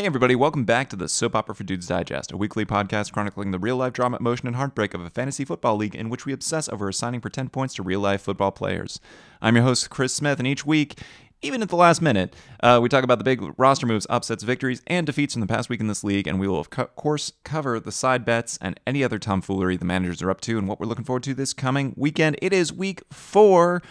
Hey, everybody, welcome back to the Soap Opera for Dudes Digest, a weekly podcast chronicling the real life drama, emotion, and heartbreak of a fantasy football league in which we obsess over assigning pretend points to real life football players. I'm your host, Chris Smith, and each week, even at the last minute, uh, we talk about the big roster moves, upsets, victories, and defeats from the past week in this league, and we will, of co- course, cover the side bets and any other tomfoolery the managers are up to and what we're looking forward to this coming weekend. It is week four.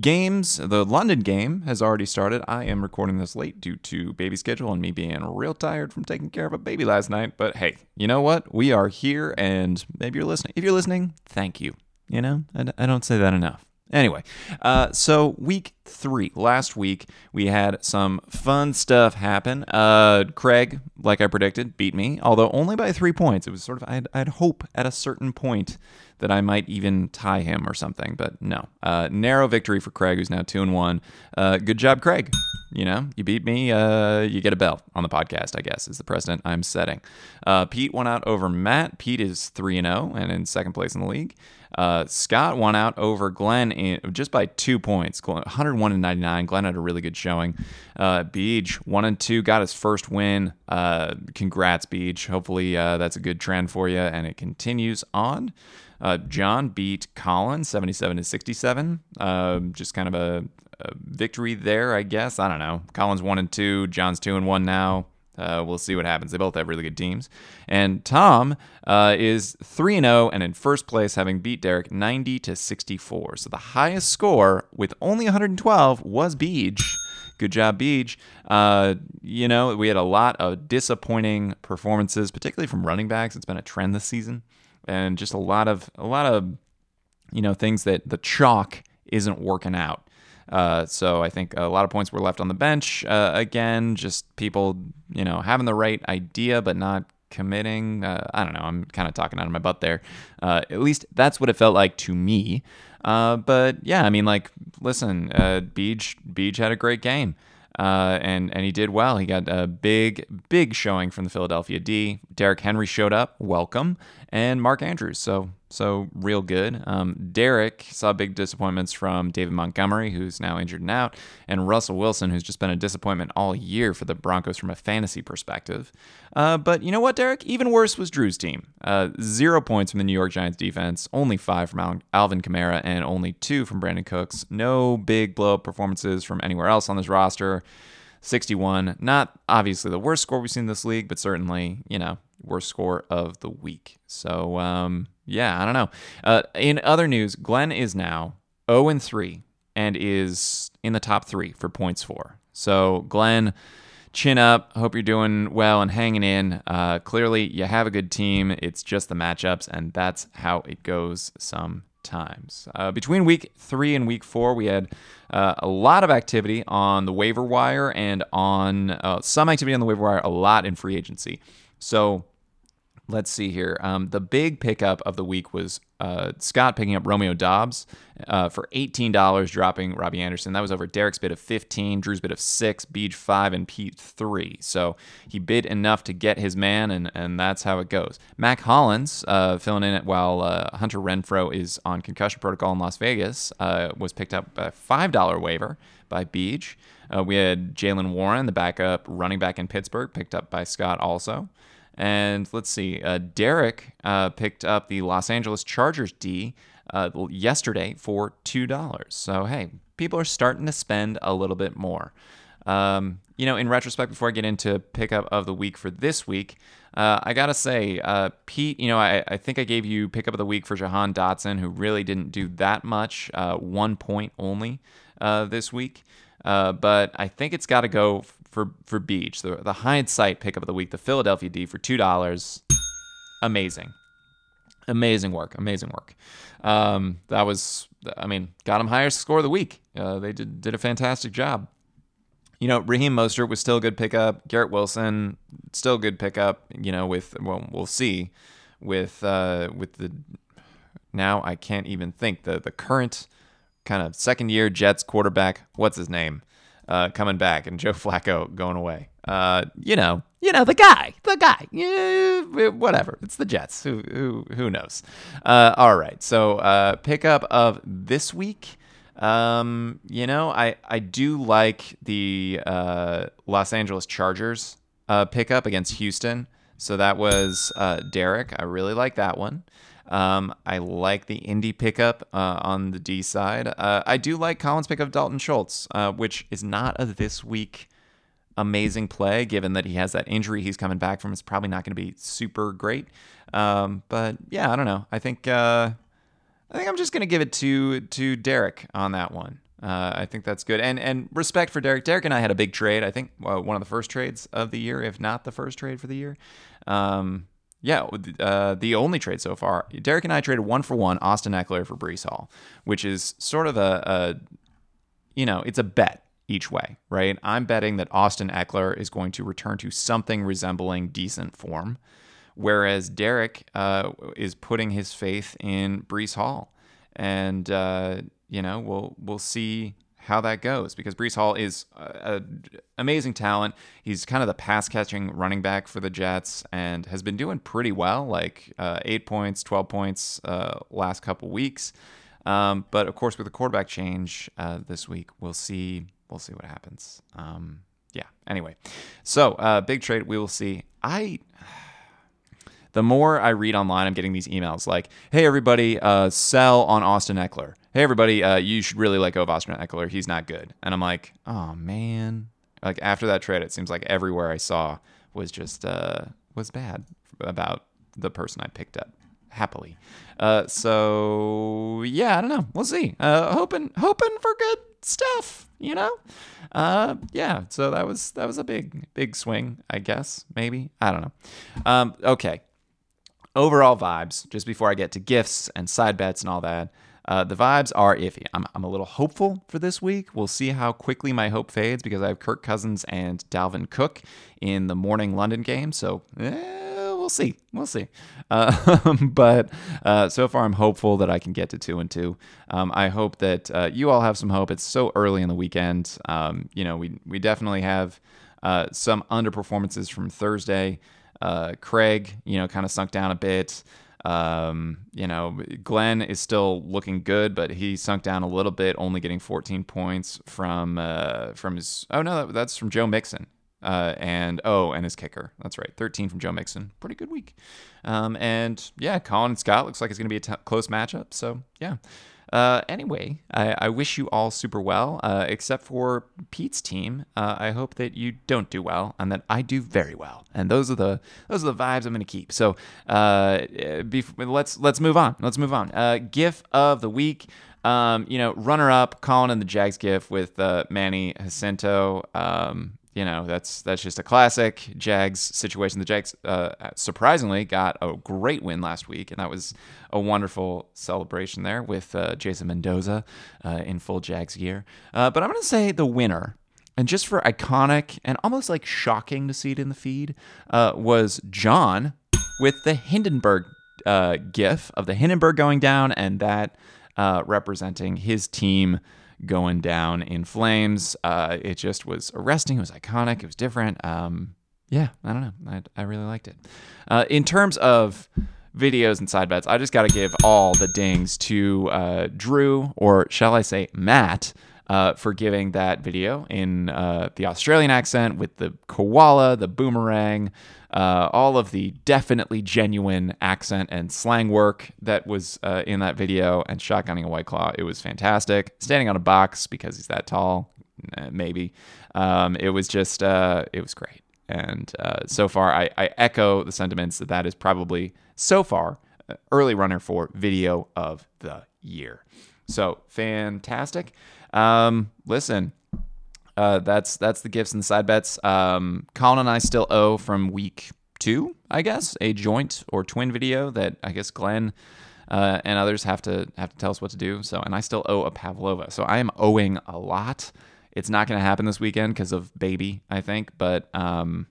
Games, the London game has already started. I am recording this late due to baby schedule and me being real tired from taking care of a baby last night. But hey, you know what? We are here and maybe you're listening. If you're listening, thank you. You know, I, don't say that enough. Anyway, uh, so week three, last week, we had some fun stuff happen. Uh, Craig, like I predicted, beat me, although only by three points. It was sort of, I'd, I'd hope at a certain point that I might even tie him or something, but no. Uh, narrow victory for Craig, who's now two and one. Uh, good job, Craig. You know, you beat me, uh, you get a bell on the podcast, I guess, is the precedent I'm setting. Uh, Pete won out over Matt. Pete is 3 and 0 and in second place in the league. Uh, Scott won out over Glenn in, just by two points, 101 and 99. Glenn had a really good showing. Uh, Beej one and two, got his first win. Uh, congrats, Beej. Hopefully uh, that's a good trend for you, and it continues on. Uh, John beat Colin 77 to 67. Uh, just kind of a, victory there, I guess. I don't know. Colin's one and two. John's two and one now. Uh, we'll see what happens. They both have really good teams. And Tom uh, is 3 0 and in first place, having beat Derek 90 to 64. So the highest score with only 112 was Beej. Good job, Beej. Uh, you know, we had a lot of disappointing performances, particularly from running backs. It's been a trend this season. And just a lot of, a lot of, you know, things that the chalk isn't working out. Uh, so I think a lot of points were left on the bench. Uh, again, just people, you know, having the right idea but not committing. Uh, I don't know. I'm kind of talking out of my butt there. Uh, at least that's what it felt like to me. Uh, but yeah, I mean, like, listen, uh, Beej Beej had a great game. Uh, and and he did well. He got a big big showing from the Philadelphia D. Derrick Henry showed up, welcome, and Mark Andrews. So so real good. Um, Derek saw big disappointments from David Montgomery, who's now injured and out, and Russell Wilson, who's just been a disappointment all year for the Broncos from a fantasy perspective. Uh, but you know what, Derek? Even worse was Drew's team. Uh, zero points from the New York Giants defense, only five from Alvin Kamara, and only two from Brandin Cooks. No big blow up performances from anywhere else on this roster. 61. Not obviously the worst score we've seen this league, but certainly, you know, worst score of the week. So, um, yeah, I don't know. Uh, in other news, Glenn is now 0 and 3 and is in the top three for points for. So, Glenn, chin up. Hope you're doing well and hanging in. Uh, clearly, you have a good team. It's just the matchups, and that's how it goes sometimes. Uh, between week three and week four, we had uh, a lot of activity on the waiver wire and on uh, some activity on the waiver wire, a lot in free agency. So, let's see here. Um, the big pickup of the week was uh, Scott picking up Romeo Doubs uh, for $18, dropping Robbie Anderson. That was over Derek's bid of 15, Drew's bid of 6, Beej 5, and Pete 3. So he bid enough to get his man, and, and that's how it goes. Mack Hollins, uh, filling in it while uh, Hunter Renfrow is on concussion protocol in Las Vegas, uh, was picked up by a $5 waiver by Beej. Uh, we had Jaylen Warren, the backup running back in Pittsburgh, picked up by Scott also. And let's see, uh, Derek uh, picked up the Los Angeles Chargers D uh, yesterday for $2. So, hey, people are starting to spend a little bit more. Um, you know, in retrospect, before I get into pickup of the week for this week, uh, I gotta say, uh, Pete, you know, I, I, think I gave you pickup of the week for Jahan Dotson, who really didn't do that much, uh, one point only this week. but I think it's got to go for for Beej, the the hindsight pickup of the week, the Philadelphia D for two dollars. Amazing, amazing work, amazing work. Um, that was, I mean, got him highest score of the week. Uh, they did did a fantastic job. You know, Raheem Mostert was still a good pickup. Garrett Wilson, still a good pickup. You know, with well, we'll see with uh, with the now I can't even think the the current kind of second year Jets quarterback. What's his name? Uh, coming back and Joe Flacco going away. Uh, you know, you know the guy, the guy. Yeah, whatever. It's the Jets. Who who who knows? Uh, all right. So uh, pickup of this week. Um, you know, I I do like the uh, Los Angeles Chargers uh, pickup against Houston. So that was uh, Derek. I really like that one. Um, I like the Indy pickup uh, on the D side. Uh, I do like Colin's pickup Dalton Schultz, uh, which is not a this week amazing play, given that he has that injury he's coming back from. It's probably not going to be super great. Um, but yeah, I don't know. I think uh, I think I'm just going to give it to to Derek on that one. Uh, I think that's good, and and respect for Derek. Derek and I had a big trade. I think uh, one of the first trades of the year, if not the first trade for the year. Um, yeah, uh, the only trade so far. Derek and I traded one for one Austin Ekeler for Breece Hall, which is sort of a, a you know, it's a bet each way, right? I'm betting that Austin Ekeler is going to return to something resembling decent form, whereas Derek uh, is putting his faith in Breece Hall, and uh, you know, we'll we'll see how that goes because Breece Hall is an amazing talent. He's kind of the pass catching running back for the Jets and has been doing pretty well, like uh, eight points, 12 points uh, last couple weeks. Um, but of course, with the quarterback change uh, this week, we'll see. We'll see what happens. Um, yeah. Anyway, so uh, big trade. We will see. I the more I read online, I'm getting these emails like, "Hey, everybody, uh, sell on Austin Ekeler." Hey, everybody, uh, you should really let go of Austin Ekeler. He's not good. And I'm like, oh man. Like after that trade, it seems like everywhere I saw was just uh, was bad about the person I picked up. Happily, uh, so yeah, I don't know. We'll see. Uh, hoping hoping for good stuff, you know. Uh, yeah. So that was that was a big big swing, I guess. Maybe I don't know. Um, okay, overall vibes, just before I get to gifts and side bets and all that, uh, the vibes are iffy. I'm, I'm a little hopeful for this week. We'll see how quickly my hope fades because I have Kirk Cousins and Dalvin Cook in the morning London game. So, eh, we'll see. We'll see. Uh, but uh, so far, I'm hopeful that I can get to two and two. Um, I hope that uh, you all have some hope. It's so early in the weekend. Um, you know, we we definitely have uh, some underperformances from Thursday. Uh, Craig, you know, kind of sunk down a bit. Um, you know, Glenn is still looking good, but he sunk down a little bit, only getting 14 points from uh, from his. Oh no, that's from Joe Mixon. Uh, and oh, and his kicker. That's right, 13 from Joe Mixon. Pretty good week. Um, and yeah, Colin and Scott looks like it's going to be a t- close matchup. So yeah, uh, anyway, I, I, wish you all super well, uh, except for Pete's team. Uh, I hope that you don't do well, and that I do very well. And those are the those are the vibes I'm going to keep. So uh, let's let's move on. Let's move on. Uh, GIF of the week. Um, you know, runner up, Colin and the Jags GIF with uh, Manny Jacinto. Um, you know that's that's just a classic Jags situation. The Jags uh, surprisingly got a great win last week, and that was a wonderful celebration there with uh, Jason Mendoza uh, in full Jags gear. Uh, but I'm going to say the winner, and just for iconic and almost like shocking to see it in the feed, uh, was John with the Hindenburg uh, gif of the Hindenburg going down, and that representing his team going down in flames. Uh, it just was arresting. It was iconic. It was different. Um, yeah, I don't know. I, I really liked it. Uh, in terms of videos and side bets, I just got to give all the dings to uh, Drew, or shall I say Matt, uh, for giving that video in uh, the Australian accent with the koala, the boomerang, uh, all of the definitely genuine accent and slang work that was uh, in that video, and shotgunning a white claw. It was fantastic. Standing on a box because he's that tall, maybe. Um, it was just, uh, it was great. And uh, so far, I, I, echo the sentiments that that is probably so far early runner for video of the year. So fantastic. Um, listen, uh, that's that's the gifts and the side bets. Um, Colin and I still owe from week two, I guess, a joint or twin video that I guess Glenn uh, and others have to have to tell us what to do. So, and I still owe a Pavlova. So I am owing a lot. It's not going to happen this weekend because of baby, I think. But um,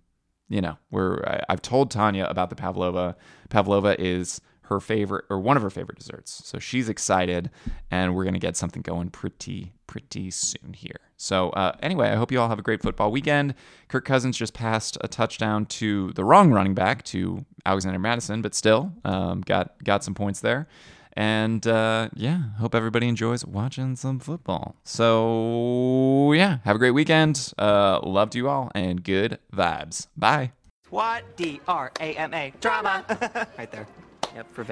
you know, we're I, I've told Tanya about the Pavlova. Pavlova is her favorite or one of her favorite desserts. So she's excited, and we're gonna get something going pretty pretty soon here. So uh, anyway, I hope you all have a great football weekend. Kirk Cousins just passed a touchdown to the wrong running back to Alexander Mattison, but still um, got got some points there. And uh, yeah, hope everybody enjoys watching some football. So yeah, have a great weekend. Uh, love to you all and good vibes. Bye. What? D R A M A. Drama. right there. Yep, for